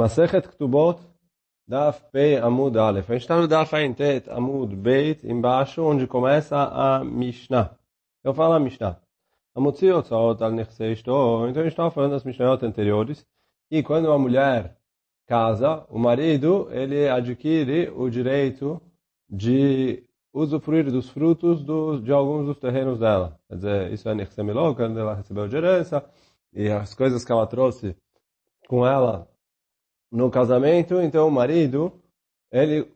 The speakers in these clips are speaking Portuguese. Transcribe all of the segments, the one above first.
Masechet Ktubot, Daf Pei Amud Aleph. A gente está no Daf Aintet Amud Beit, embaixo, onde começa a Mishnah. Eu falo a Mishnah. Amutzi Otzaot al Então a gente estava falando das Mishnayot anteriores. E quando uma mulher casa, o marido, ele adquire o direito de usufruir dos frutos do, de alguns dos terrenos dela. Quer dizer, isso é Nechsemiló, quando ela recebeu de herança, e as coisas que ela trouxe com ela no casamento, então o marido, ele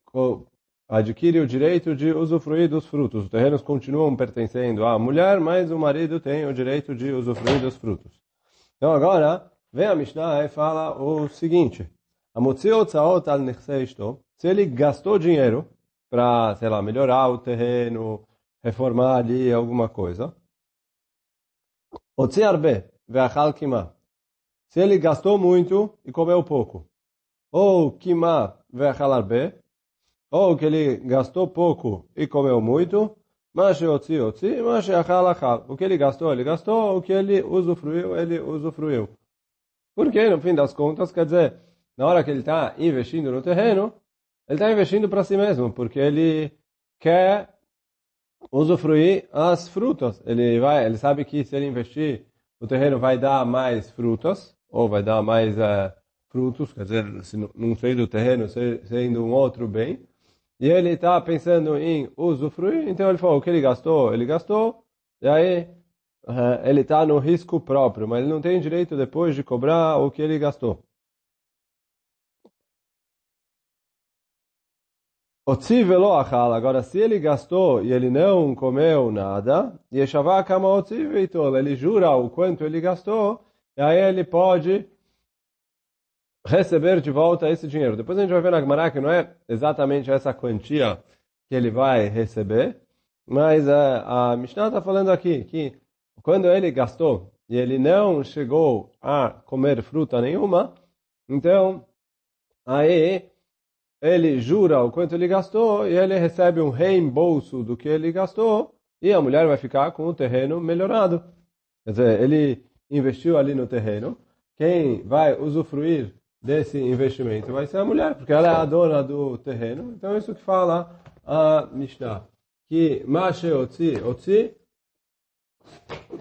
adquire o direito de usufruir dos frutos. Os terrenos continuam pertencendo à mulher, mas o marido tem o direito de usufruir dos frutos. Então agora, vem a Mishnah e fala o seguinte, se ele gastou dinheiro para, sei lá, melhorar o terreno, reformar ali alguma coisa, se ele gastou muito e comeu pouco, ou kima ve'chalarbe, ou que ele gastou pouco e comeu muito, mas otzi otzi, mas achal O que ele gastou, ele gastou, o que ele usufruiu, ele usufruiu. Porque, no fim das contas, quer dizer, na hora que ele está investindo no terreno, ele está investindo para si mesmo, porque ele quer usufruir as frutas. Ele vai, ele sabe que se ele investir, o terreno vai dar mais frutas, ou vai dar mais uh, frutos, quer dizer, não sendo o terreno, sendo um outro bem, e ele está pensando em usufruir, então ele falou, o que ele gastou, ele gastou, e aí uh, ele está no risco próprio, mas ele não tem direito depois de cobrar o que ele gastou. Agora, se ele gastou e ele não comeu nada, ele jura o quanto ele gastou, e aí ele pode receber de volta esse dinheiro. Depois a gente vai ver na Gemara que não é exatamente essa quantia que ele vai receber, mas a, a Mishnah está falando aqui que quando ele gastou e ele não chegou a comer fruta nenhuma, então aí ele jura o quanto ele gastou e ele recebe um reembolso do que ele gastou e a mulher vai ficar com o terreno melhorado. Quer dizer, ele investiu ali no terreno, quem vai usufruir desse investimento vai ser a mulher, porque ela é a dona do terreno. Então, isso que fala a Mishnah. Que Mashe Otzi, Otzi,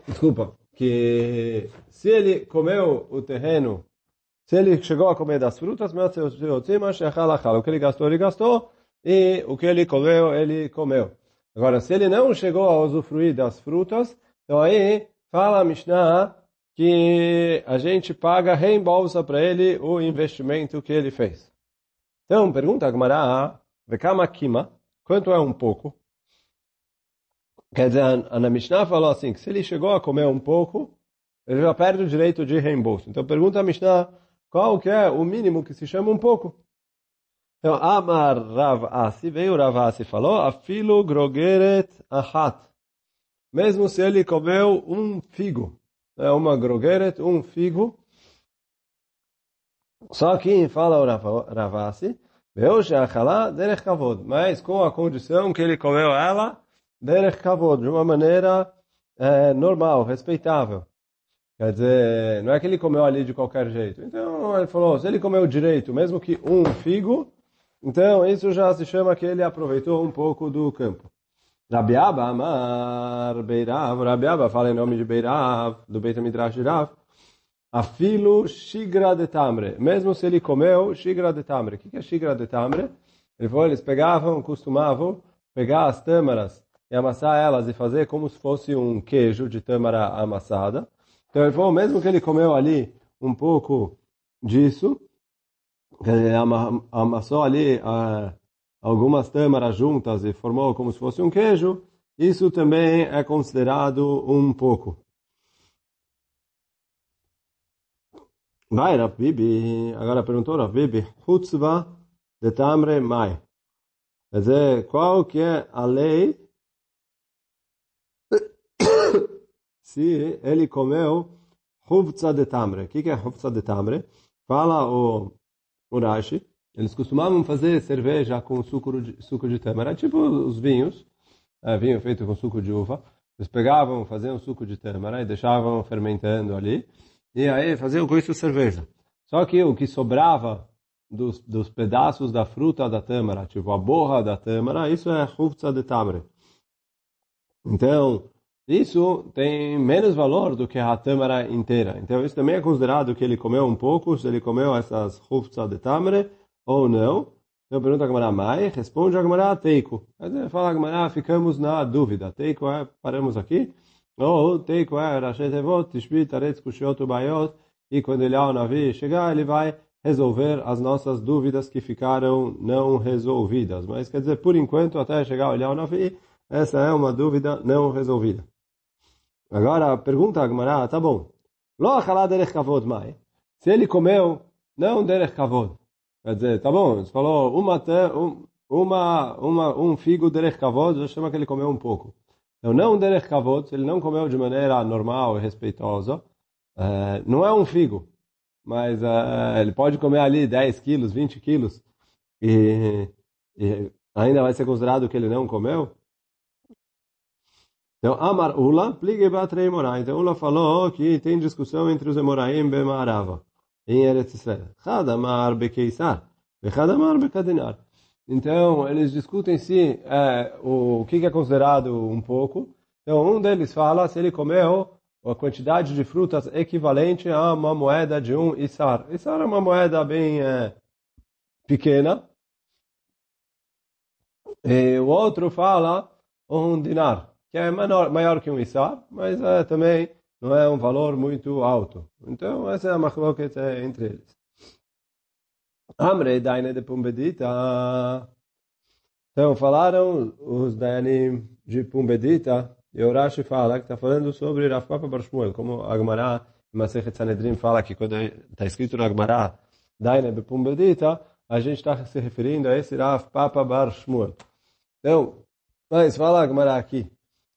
desculpa, que se ele comeu o terreno, se ele chegou a comer das frutas, o que ele gastou, ele gastou, e o que ele comeu, ele comeu. Agora, se ele não chegou a usufruir das frutas, então aí fala a Mishnah que a gente paga, reembolsa para ele o investimento que ele fez. Então, pergunta a Kima, quanto é um pouco? Quer dizer, a Mishnah falou assim, que se ele chegou a comer um pouco, ele já perde o direito de reembolso. Então, pergunta a Mishnah, qual que é o mínimo que se chama um pouco? Então, Amar Rav Asi, veio Rav Asi falou, Afilo grogeret ahat. Mesmo se ele comeu um figo uma grogueret, um figo. Só que fala o Ravasi, mas com a condição que ele comeu ela de uma maneira é, normal, respeitável. Quer dizer, não é que ele comeu ali de qualquer jeito. Então ele falou, se ele comeu direito, mesmo que um figo, então isso já se chama que ele aproveitou um pouco do campo. Rabiaba Amar Beirav, Rabiaba fala em nome de Beirav, do Beit Midrash Rav, Afilo Shigra de Tamre, mesmo se ele comeu Shigra de Tamre. O que é Shigra de Tamre? Ele falou, eles pegavam, costumavam pegar as tâmaras e amassar elas e fazer como se fosse um queijo de tâmara amassada. Então ele falou, mesmo que ele comeu ali um pouco disso, ele amassou ali uh, algumas tâmaras juntas e formou como se fosse um queijo, isso também é considerado um pouco. Vai, Rabibi, agora perguntou Rabibi, Hutzva de Tamre Mai. Quer dizer, qual que é a lei se ele comeu Huvtza de Tamre? O que, que é Huvtza de Tamre? Fala o, o Rashi, eles costumavam fazer cerveja com suco de, suco de tâmara, tipo os vinhos, é, vinho feito com suco de uva. Eles pegavam, faziam suco de tâmara e deixavam fermentando ali, e aí faziam com isso cerveja. Só que o que sobrava dos, dos pedaços da fruta da tâmara, tipo a borra da tâmara, isso é Hufza de Tamre. Então, isso tem menos valor do que a tâmara inteira. Então, isso também é considerado que ele comeu um pouco, se ele comeu essas Hufza de Tamre ou não. Então, pergunta a Gamara Mai, responde a Gamara Teiko. Fala a ficamos na dúvida. Teiko é, paramos aqui. Ou Teiko é, Rashet Evot, Tishbi, Taretz, Kushiot. E quando ele, o Navi, chegar, ele vai resolver as nossas dúvidas que ficaram não resolvidas. Mas quer dizer, por enquanto, até chegar a olhar o Navi, essa é uma dúvida não resolvida. Agora, pergunta a Gemara, tá bom. Se ele comeu, não derech kavod. Quer dizer, tá bom, você falou uma, uma, uma, um figo derech kavod, já chama que ele comeu um pouco. Então, não derech kavod, ele não comeu de maneira normal e respeitosa, é, não é um figo mas uh, ele pode comer ali 10 quilos, 20 quilos, e, e, ainda vai ser considerado que ele não comeu. Então, Amar Ula, pligue batrei. Então, Ula falou que tem discussão entre os Emoraim e Marava, em Eretz Israel. Hadamar bekeisar, Hadamar bekadinar. Então, eles discutem se é, o, que é considerado um pouco. Então, um deles fala se ele comeu a quantidade de frutas equivalente a uma moeda de um Isar. Isar é uma moeda bem é, pequena. E o outro fala um dinar, que é menor, maior que um Isar, mas é, também não é um valor muito alto. Então, essa é a machloket entre eles. Amre daine de Pumbedita. Então, falaram os Dayanim de Pumbedita e o Rashi fala que está falando sobre Rav Papa Bar Shmuel, como a Gemara, Masechet Sanedrim fala que quando está escrito na Gemara, Daine Bepum Bedita, a gente está se referindo a esse Rav Papa Bar Shmuel. Então, mas fala a Gemara aqui,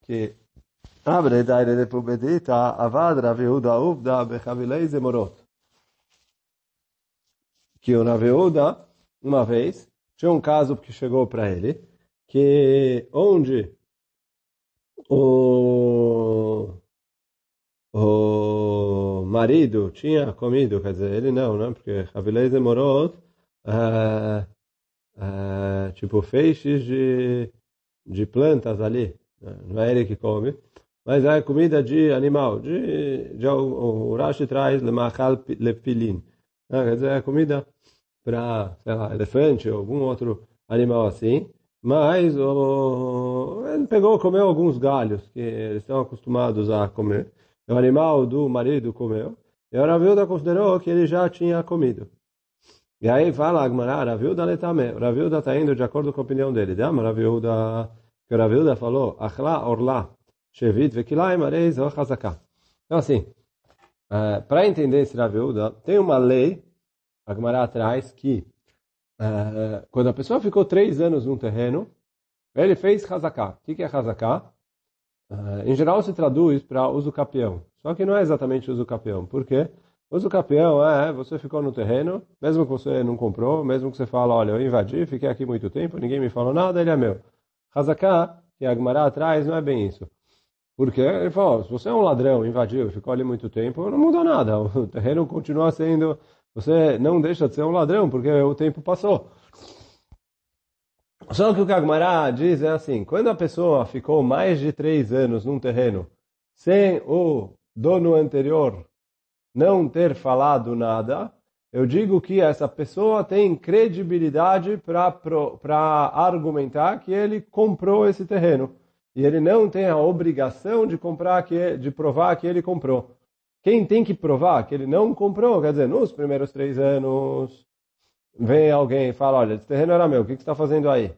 que Abre Daine Bepum Bedita, Avad Rav Yehuda Uvda Bechavilei Zemorot. Que o Rav Yehuda, uma vez, tinha um caso que chegou para ele, que onde o, o marido tinha comido, quer dizer, ele não, né? Porque Havilei demorou, é, é, tipo, feixes de, de plantas ali. Né? Não é ele que come. Mas é comida de animal. De, de, o, o Rashi traz lemachal lepilin. Né? Quer dizer, é comida para, sei lá, elefante ou algum outro animal assim. Mas o, ele pegou, comeu alguns galhos que eles estão acostumados a comer. O animal do marido comeu. E o Ravilda considerou que ele já tinha comido. E aí fala Agmará, Ravilda letame. Ravilda está indo de acordo com a opinião dele. Dama Ravilda, que Ravilda falou, Achla orla, shevit vekilai mareis chazaká. Então assim, é, para entender esse Ravilda, tem uma lei, Agmará atrás, que uh, quando a pessoa ficou três anos num terreno, ele fez hazaká. O que é hazaká? Uh, em geral se traduz para uso capião. Só que não é exatamente uso capião. Por quê? Uso capião é você ficou no terreno, mesmo que você não comprou, mesmo que você fala, olha, eu invadi, fiquei aqui muito tempo, ninguém me falou nada, ele é meu. Hazaká, que a Agmará atrás, não é bem isso. Porque ele falou, se você é um ladrão, invadiu, ficou ali muito tempo, não muda nada. O terreno continua sendo você não deixa de ser um ladrão, porque o tempo passou. Só que o Kagmará diz é assim, quando a pessoa ficou mais de três anos num terreno, sem o dono anterior não ter falado nada, eu digo que essa pessoa tem credibilidade para argumentar que ele comprou esse terreno. E ele não tem a obrigação de comprar que, de provar que ele comprou. Quem tem que provar que ele não comprou, quer dizer, nos primeiros três anos, vem alguém e fala, olha, esse terreno era meu, o que, você está fazendo aí?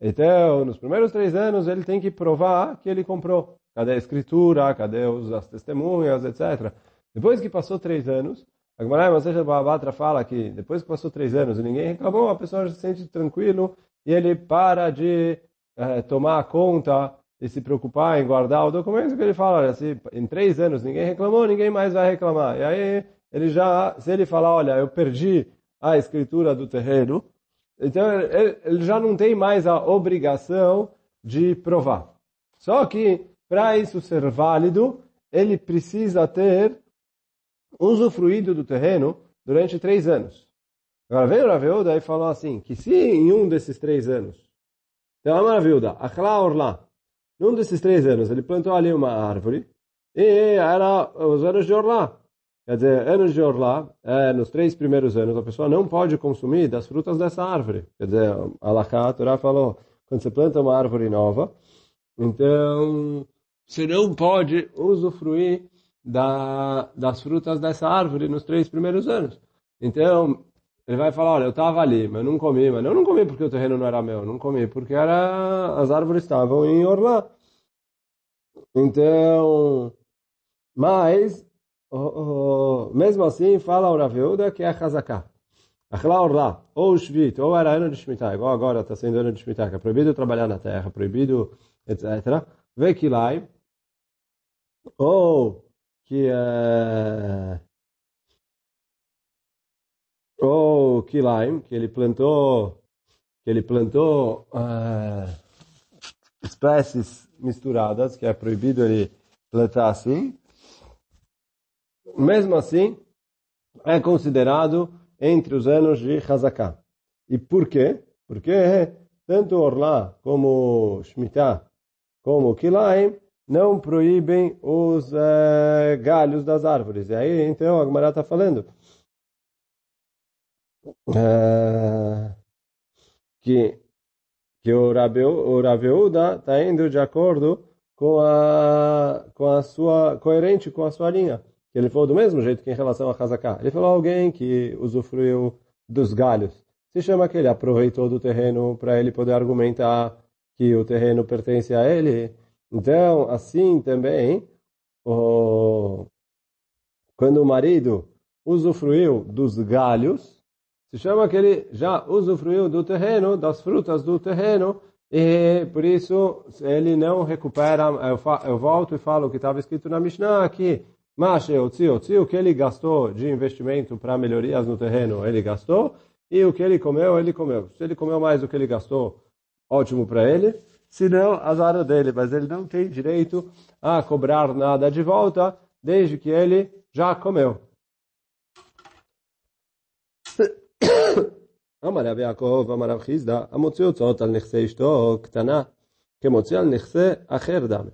Então, nos primeiros três anos, ele tem que provar que ele comprou. Cadê a escritura, cadê os, as testemunhas, etc. Depois que passou três anos, a Gemara Maseja Babatra fala que depois que passou três anos e ninguém reclamou, a pessoa se sente tranquilo e ele para de eh, tomar conta e se preocupar em guardar o documento, que ele fala, olha, se em três anos ninguém reclamou, ninguém mais vai reclamar. E aí, ele já, se ele falar, olha, eu perdi a escritura do terreno, então ele, ele já não tem mais a obrigação de provar. Só que, para isso ser válido, ele precisa ter usufruído do terreno durante três anos. Agora veio Raviuda e falou assim, que se em um desses três anos, então a Raviuda, Orla, num desses três anos, ele plantou ali uma árvore, e era os anos de Orla. Quer dizer, anos de Orla, é, nos três primeiros anos, a pessoa não pode consumir das frutas dessa árvore. Quer dizer, a Torá falou, quando você planta uma árvore nova, então você não pode usufruir da, das frutas dessa árvore nos três primeiros anos. Então, ele vai falar, olha, eu estava ali, mas não comi. Mas eu não comi porque o terreno não era meu, não comi porque era, as árvores estavam em Orlá. Então, mas, oh, oh, mesmo assim, fala o Raveuda que é Hazaká. Achla Orlá, ou Shvit, ou era ano de Shemitah, igual agora está sendo ano de Shemitah, que é proibido trabalhar na terra, proibido, etc. Vekilai, ou que é ou Kilaim, que ele plantou, que ele plantou uh, espécies misturadas, que é proibido ele plantar assim. Mesmo assim, é considerado entre os anos de Hazaká. E por quê? Porque tanto Orlá como Shemitah, como Kilaim, não proíbem os uh, galhos das árvores. E aí, então, a Gemara está falando uh, que, que o Raveuda está indo de acordo com a, com a sua, coerente com a sua linha. Ele falou do mesmo jeito que em relação a Hazaká. Ele falou alguém que usufruiu dos galhos. Se chama que ele aproveitou do terreno para ele poder argumentar que o terreno pertence a ele. Então, assim também, o, quando o marido usufruiu dos galhos, se chama que ele já usufruiu do terreno, das frutas do terreno, e por isso ele não recupera. Eu, eu volto e falo o que estava escrito na Mishnah aqui. Mas o o que ele gastou de investimento para melhorias no terreno, ele gastou, e o que ele comeu, ele comeu. Se ele comeu mais do que ele gastou, ótimo para ele. Se não, azar dele, mas ele não tem direito a cobrar nada de volta, desde que ele já comeu. אמר רבי יעקב, אמר רב חיסדא, המוציא הוצאות על נכסי אשתו קטנה, כמוציא על נכסי אחר דמה.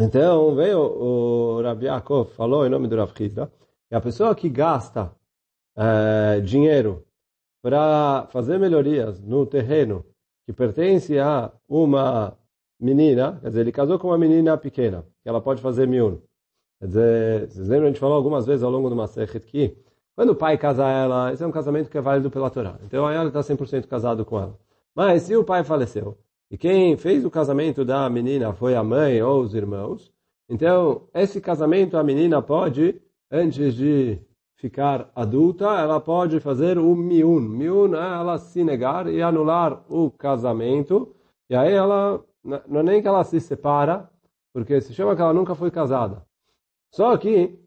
Então veio o Rabi Yaakov, falou em nome do Rav Hizda, que a pessoa que gasta é, dinheiro para fazer melhorias no terreno que pertence a uma menina, quer dizer, ele casou com uma menina pequena, que ela pode fazer miun. Quer dizer, vocês lembram, a gente falou algumas vezes ao longo do Masechet que quando o pai casa ela, esse é um casamento que é válido pela Torá. Então ela está 100% casado com ela. Mas se o pai faleceu, e quem fez o casamento da menina foi a mãe ou os irmãos, então esse casamento a menina pode, antes de ficar adulta, ela pode fazer o miun. Miun é ela se negar e anular o casamento. E aí ela, não é nem que ela se separa, porque se chama que ela nunca foi casada. Só que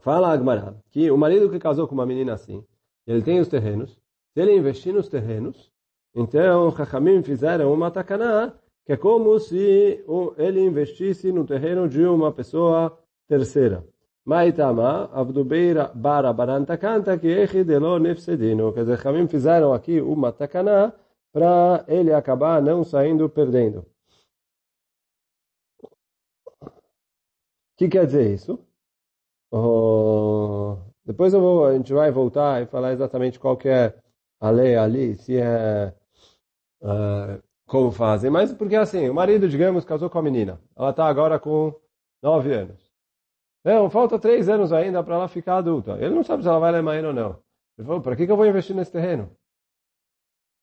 Fala Agmará que o marido que casou com uma menina assim, ele tem os terrenos, se ele investir nos terrenos, então Chachamim fizeram uma tacaná, que é como se ele investisse no terreno de uma pessoa terceira. Maitama, Avdubeira Bara Barantakanta, que Echidelo Nefsedino. Quer dizer, Chachamim fizeram aqui uma tacaná para ele acabar não saindo perdendo. O que quer dizer isso? Oh, depois eu vou, a gente vai voltar e falar exatamente qual que é a lei ali, se é uh, como fazem. Mas porque assim, o marido, digamos, casou com a menina. Ela está agora com nove anos. Não, falta três anos ainda para ela ficar adulta. Ele não sabe se ela vai ler ou não. Ele falou, para que, que eu vou investir nesse terreno?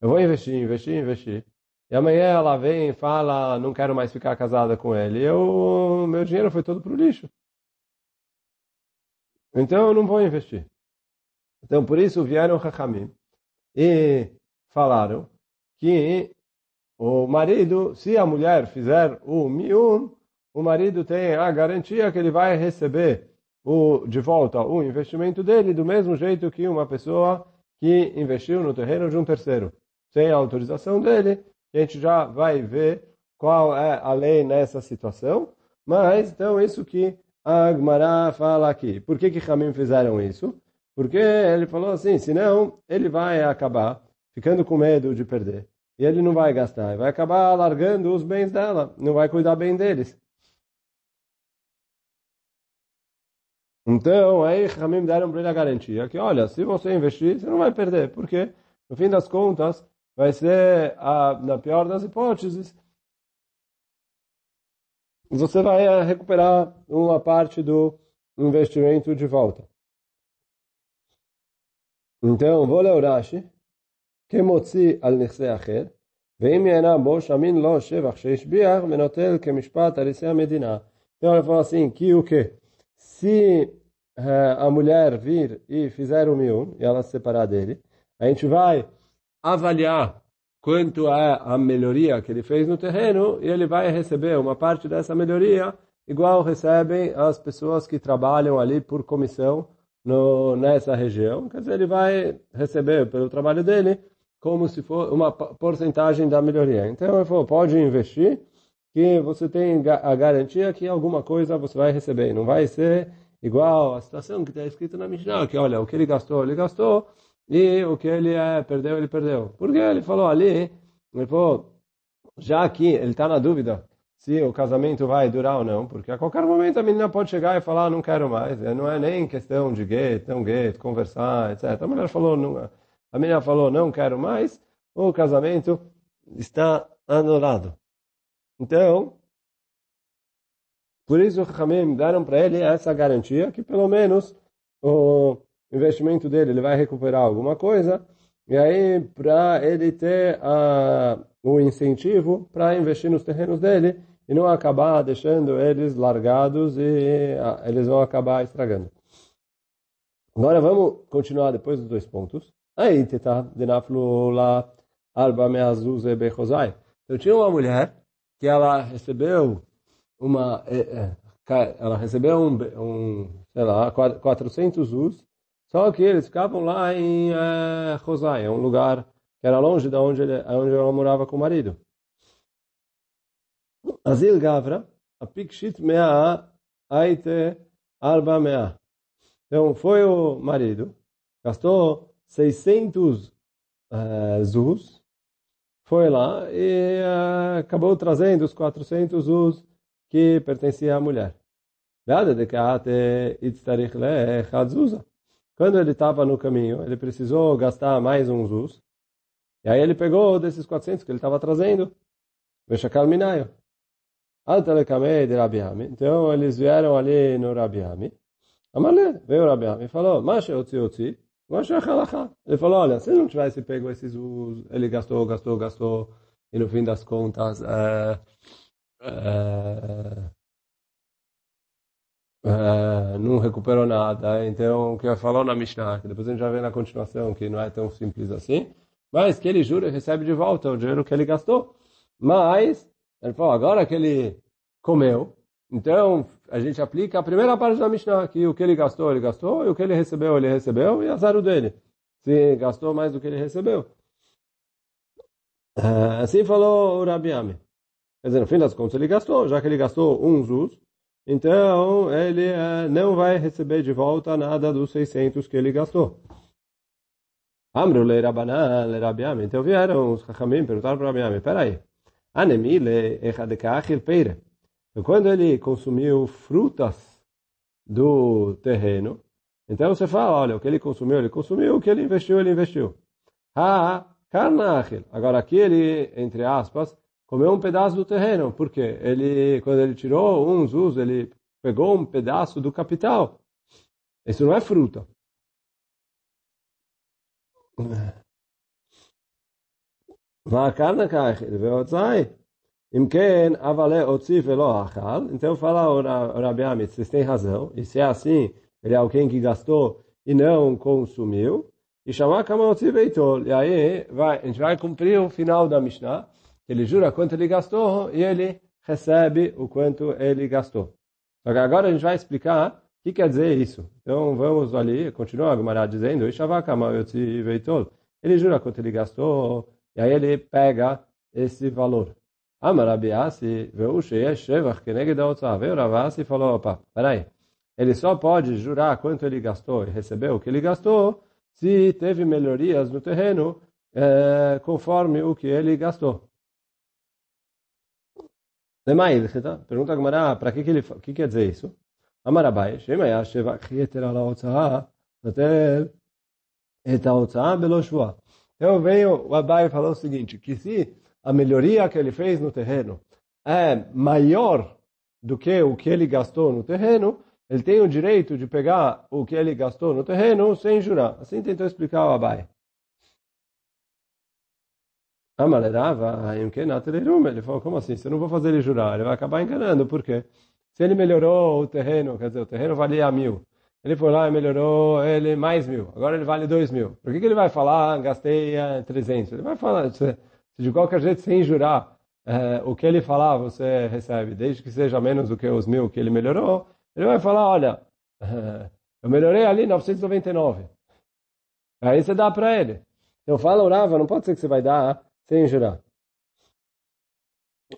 Eu vou investir, investir, investir. E amanhã ela vem e fala, não quero mais ficar casada com ele. Eu, meu dinheiro foi todo para o lixo. Então eu não vou investir. Então por isso vieram Chachamim e falaram que o marido, se a mulher fizer o miun, o marido tem a garantia que ele vai receber o, de volta o investimento dele do mesmo jeito que uma pessoa que investiu no terreno de um terceiro, sem a autorização dele. A gente já vai ver qual é a lei nessa situação. Mas, então, isso que a Agmará fala aqui. Por que que Hamim fizeram isso? Porque ele falou assim, senão ele vai acabar ficando com medo de perder. E ele não vai gastar, vai acabar largando os bens dela, não vai cuidar bem deles. Então, aí Ramim deram para ele a garantia que, olha, se você investir, você não vai perder, porque, no fim das contas, vai ser, a, na pior das hipóteses, você vai eh, recuperar uma parte do investimento de volta. Então, vou ler o Rashi. כמוציא על נכסי אחר, ואם יענה בו, שמין לו שבח שהשביח ונוטל כמשפט הריסי המדינה. Então ele falou assim, que o que? Se uh, a mulher vir e fizer o miun, e ela se separar dele, a gente vai avaliar quanto é a melhoria que ele fez no terreno e ele vai receber uma parte dessa melhoria igual recebem as pessoas que trabalham ali por comissão no, nessa região. Quer dizer, ele vai receber pelo trabalho dele como se for uma porcentagem da melhoria. Então, ele falou, pode investir que você tem a garantia que alguma coisa você vai receber. Não vai ser igual a situação que está escrito na Mishnah, que olha, o que ele gastou, ele gastou, e o que ele é, perdeu, ele perdeu. Porque ele falou ali, ele falou, já que ele está na dúvida se o casamento vai durar ou não, porque a qualquer momento a menina pode chegar e falar, não quero mais. Não é nem questão de get, não get, conversar, etc. A mulher falou, não, a menina falou, não quero mais, o casamento está anulado. Então, por isso, Hamim deram para ele essa garantia que pelo menos o investimento dele ele vai recuperar alguma coisa e aí para ele ter o incentivo para investir nos terrenos dele e não acabar deixando eles largados e a, eles vão acabar estragando. Agora vamos continuar depois dos dois pontos. Aí, teta, denaflu lá, arba meazuze bechozai. Eu tinha uma mulher que ela recebeu uma, é, é, ela recebeu um, um, sei lá, 400 us, só que eles ficavam lá em é, um lugar que era longe de onde, ele, onde ela morava com o marido. Azil Gavra, a Pikshit Mea Aite Arba Mea. Então foi o marido, gastou 600 uh, zuz, foi lá e uh, acabou trazendo os 400 zuz que pertencia à mulher. Quando ele estava no caminho, ele precisou gastar mais um zuz. E aí ele pegou desses 400 que ele estava trazendo, Minayo. Altalekame de. Então eles vieram ali no Rabiami. Amalé, veio o Rabiami e falou, Mashe Otzi Otzi, Mashe Achalacha. Ele falou, olha, se não tivesse pego esses zuz, ele gastou, gastou, gastou, e no fim das contas, é, é, é, não recuperou nada. Então, o que falou na Mishnah, que depois a gente já vê na continuação, que não é tão simples assim, mas que ele jura e recebe de volta o dinheiro que ele gastou. Mas, ele falou, agora que ele comeu, então a gente aplica a primeira parte da Mishnah, que o que ele gastou, ele gastou, e o que ele recebeu, ele recebeu, e azar o dele. Se gastou mais do que ele recebeu. É, assim falou o Rabi Ami. Quer dizer, no fim das contas ele gastou, já que ele gastou um zuz, então, ele uh, não vai receber de volta nada dos 600 que ele gastou. Amru le Rabanan le Rabiami. Então vieram os Chachamim perguntaram para Rabiami, peraí, anemi le echadekachil peire. Então, quando ele consumiu frutas do terreno, então você fala, olha, o que ele consumiu, ele consumiu, o que ele investiu, ele investiu. Ha, carnachil. Agora aqui ele, entre aspas, comeu um pedaço do terreno, porque ele, quando ele tirou um zuz, ele pegou um pedaço do capital. Isso não é fruta. Então fala o Rabi Amit, vocês têm razão. E se é assim, ele é alguém que gastou e não consumiu. E chamar Kamaotzi Veitol. E aí vai, a gente vai cumprir o final da Mishnah ele jura quanto ele gastou e ele recebe o quanto ele gastou. Agora a gente vai explicar o que quer dizer isso. Então vamos ali, continua a Gemara dizendo, ele jura quanto ele gastou e aí ele pega esse valor. Veio. Veio Ravasi e falou, opa, peraí. ele só pode jurar quanto ele gastou e recebeu o que ele gastou se teve melhorias no terreno é, conforme o que ele gastou. Pergunta a Gamara, para que, que ele que quer dizer isso? Amarabai, Shema Sheva Chieter ala Otzah, Notel et Otzah belo Shua. Então veio, o Abai falou o seguinte, que se a melhoria que ele fez no terreno é maior do que o que ele gastou no terreno, ele tem o direito de pegar o que ele gastou no terreno sem jurar. Assim tentou explicar o Abai. Amalerava, ele falou, como assim? Se eu não vou fazer ele jurar, ele vai acabar enganando. Por quê? Se ele melhorou o terreno, quer dizer, o terreno valia mil. Ele foi lá e melhorou ele mais mil. Agora ele vale dois mil. Por que, que ele vai falar, ah, gastei uh, 300? Ele vai falar, de qualquer jeito, sem jurar, uh, o que ele falar você recebe, desde que seja menos do que os mil que ele melhorou, ele vai falar, olha, uh, eu melhorei ali 999. Aí você dá para ele. Então fala, orava, não pode ser que você vai dar sem jurar.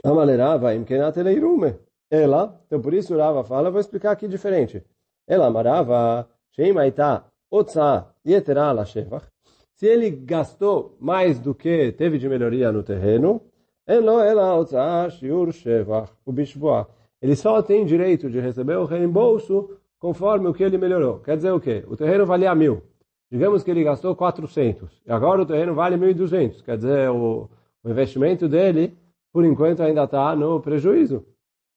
Amalerava, imkenat eleirume. Ela, então por isso Rava fala, vou explicar aqui diferente. Ela marava, Sheimaita, Otsa, Yeterá, Lashevach. Se ele gastou mais do que teve de melhoria no terreno, Shevach. Ele só tem direito de receber o reembolso conforme o que ele melhorou. Quer dizer o quê? O terreno valia mil. Digamos que ele gastou 400. E agora o terreno vale 1.200. Quer dizer, o, o investimento dele, por enquanto, ainda está no prejuízo.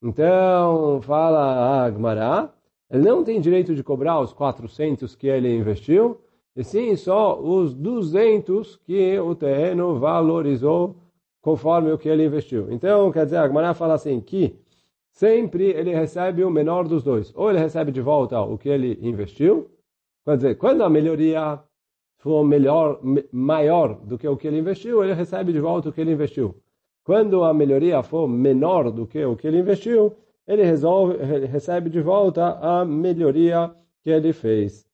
Então, fala a Gmará, ele não tem direito de cobrar os 400 que ele investiu, e sim só os 200 que o terreno valorizou conforme o que ele investiu. Então, quer dizer, a Gmará fala assim, que sempre ele recebe o menor dos dois. Ou ele recebe de volta o que ele investiu, Quer dizer, quando a melhoria for melhor, maior do que o que ele investiu, ele recebe de volta o que ele investiu. Quando a melhoria for menor do que o que ele investiu, ele, resolve, ele recebe de volta a melhoria que ele fez.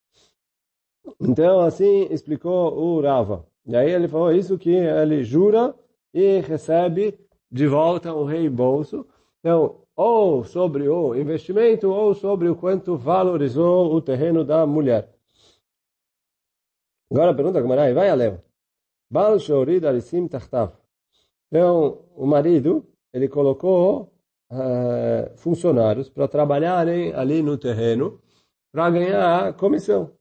Então, assim explicou o Rava. E aí ele falou isso que ele jura e recebe de volta o reembolso. Então, ou sobre o investimento, ou sobre o quanto valorizou o terreno da mulher. Agora pergunta como é, vai Aleu. Bal shorid alisim tachtav. Então, o marido, ele colocou uh, funcionários para trabalharem ali no terreno para ganhar comissão.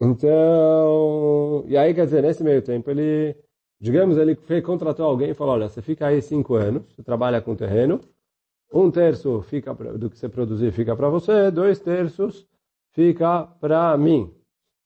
Então, e aí quer dizer, nesse meio tempo, ele, digamos, ele contratou alguém e falou, olha, você fica aí cinco anos, você trabalha com terreno, um terço fica pra, do que você produzir fica para você, dois terços fica para mim.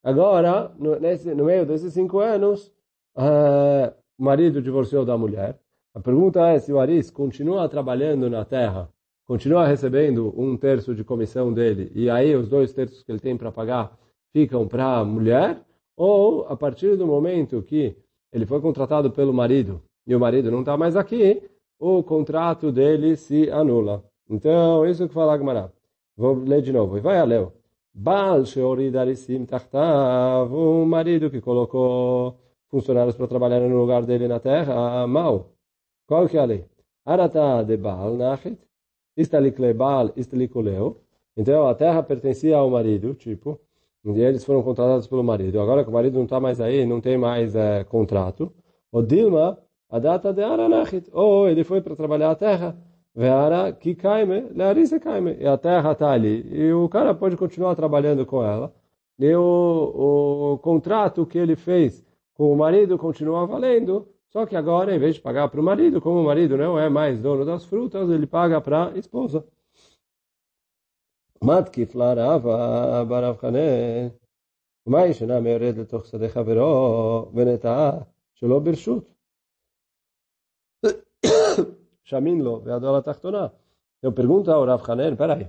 Agora, no, nesse, no meio desses cinco anos, uh, o marido divorciou da mulher. A pergunta é se o Aris continua trabalhando na terra, continua recebendo um terço de comissão dele, e aí os dois terços que ele tem para pagar ficam para a mulher, ou a partir do momento que ele foi contratado pelo marido e o marido não está mais aqui, o contrato dele se anula. Então, isso que fala a Gemara. Vou ler de novo. E vai a Leo. Baal Sheoridarissim Tachtav, o marido que colocou funcionários para trabalhar no lugar dele na terra, mal. Qual que é a lei? Arata de Baal Nachit, Istalikle Baal, Istalikuleu. Então a terra pertencia ao marido, tipo, e eles foram contratados pelo marido. Agora que o marido não está mais aí, não tem mais é, contrato. O Dilma, a data de Aranachit. Ou ele foi para trabalhar a terra. Veara que caime, larissa caime. E a terra está ali. E o cara pode continuar trabalhando com ela. E o, o contrato que ele fez com o marido continua valendo. Só que agora, em vez de pagar para o marido, como o marido não é mais dono das frutas, ele paga para a esposa. Matki flarava baravchané. Mas, na maioria de torcedor, haveró, veneta, shalom birshut. Shaminlo, Veadola Tachtona. Eu pergunto ao Rav Haner, peraí,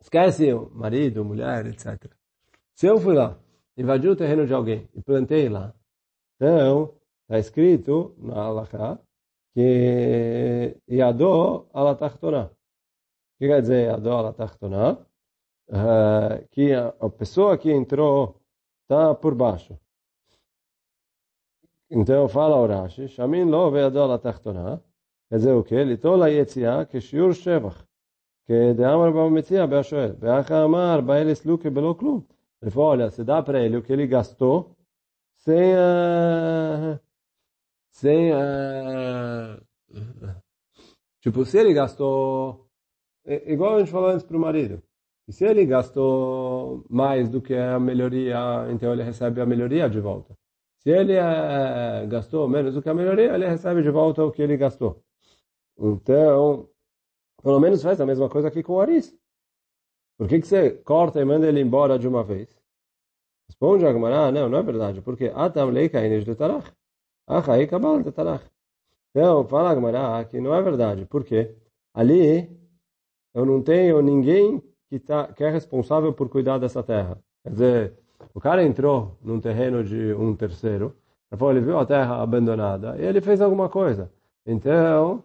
esquece o marido, mulher, etc. Se eu fui lá, invadi o terreno de alguém e plantei lá, então, está escrito na Alaká que Yadó ala Tachtona. O que quer dizer Yadó ala Tachtona? Uh, que a, a pessoa que entrou está por baixo. Então fala o Rashi, Shamin lo ve'adó ala De Amar Bametzia Beashoel. Beacha Amar Baeles Luke Belo Klum. Ele falou, olha, se dá para ele o que ele gastou sem a... sem a... Tipo, se ele gastou... Igual a gente falou antes para o marido. Se ele gastou mais do que a melhoria, então ele recebe a melhoria de volta. Se ele é, gastou menos do que a melhoria, ele recebe de volta o que ele gastou. Então, pelo menos faz a mesma coisa aqui com o Aris. Por que, que você corta e manda ele embora de uma vez? Responde a Gemara, não, não é verdade. Porque Atam leika inish de tarach. Achai kabal de tarach. Então, fala a Gemara que não é verdade. Por quê? Ali, eu não tenho ninguém que, tá, que é responsável por cuidar dessa terra. Quer dizer, o cara entrou num terreno de um terceiro, ele viu a terra abandonada e ele fez alguma coisa. Então,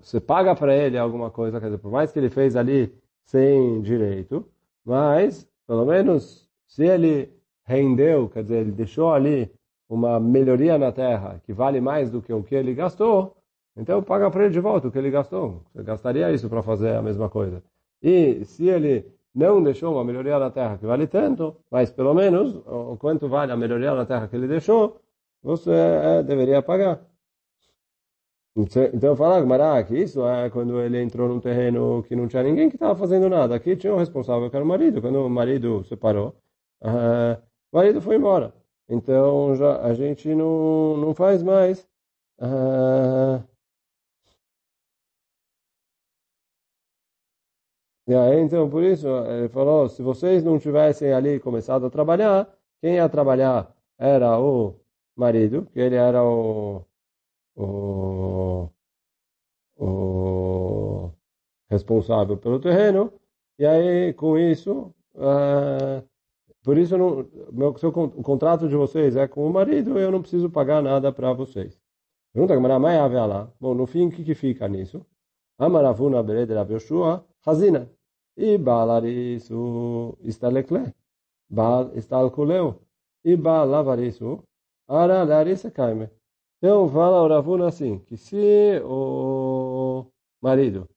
você paga para ele alguma coisa, quer dizer, por mais que ele fez ali sem direito, mas, pelo menos, se ele rendeu, quer dizer, ele deixou ali uma melhoria na terra que vale mais do que o que ele gastou, então paga para ele de volta o que ele gastou. Você gastaria isso para fazer a mesma coisa. E se ele não deixou uma melhoria na terra que vale tanto, mas pelo menos o quanto vale a melhoria na terra que ele deixou, você é, deveria pagar. Então fala Gmará que isso é quando ele entrou num terreno que não tinha ninguém que estava fazendo nada. Aqui tinha um responsável que era o marido. Quando o marido separou, uh, o marido foi embora. Então já a gente não, não faz mais. Uh, E aí, então, por isso, ele falou, se vocês não tivessem ali começado a trabalhar, quem ia trabalhar era o marido, que ele era o, o, o responsável pelo terreno, e aí, com isso, uh, por isso, não, meu, seu, o contrato de vocês é com o marido, eu não preciso pagar nada para vocês. Pergunta que haver lá. Bom, no fim, o que, que fica nisso? Amaravuna Bereder Yoshua, Hazina. E Balarisu Istalekle. Bal Istalkuleu. E Balavarisu. Ara Larissa Kaime. Então fala o Ravuna assim, que se o marido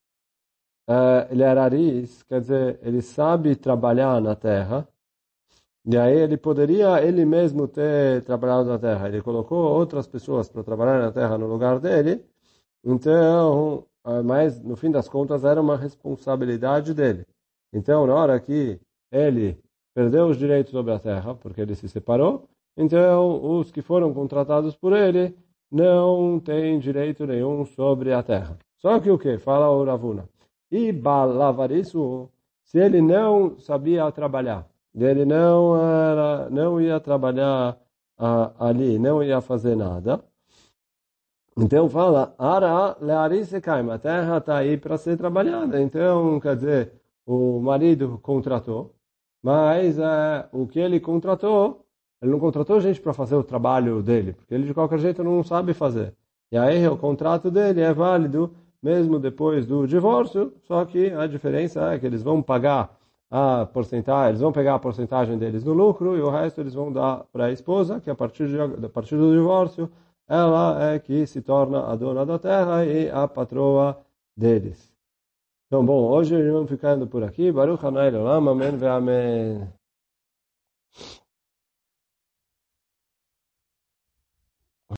uh, ele era aris, quer dizer, ele sabe trabalhar na terra, e aí ele poderia ele mesmo ter trabalhado na terra. Ele colocou outras pessoas para trabalhar na terra no lugar dele, então ah, mas no fim das contas era uma responsabilidade dele. Então, na hora que ele perdeu os direitos sobre a terra, porque ele se separou, então os que foram contratados por ele não têm direito nenhum sobre a terra. Só que o que? Fala o Ravuna. E balavarisu, se ele não sabia trabalhar, ele não, era, não ia trabalhar ah, ali, não ia fazer nada, então fala, ara learise caima, a terra está aí para ser trabalhada. Então, quer dizer, o marido contratou, mas é, o que ele contratou, ele não contratou gente para fazer o trabalho dele, porque ele de qualquer jeito não sabe fazer. E aí o contrato dele é válido mesmo depois do divórcio, só que a diferença é que eles vão pagar a porcentagem, eles vão pegar a porcentagem deles no lucro e o resto eles vão dar para a esposa, que a partir, de, a partir do divórcio ela é que se torna a dona da terra e a patroa deles. Então, bom, hoje vamos ficando por aqui. Baruch Hanai Olam, Amém ve Amém.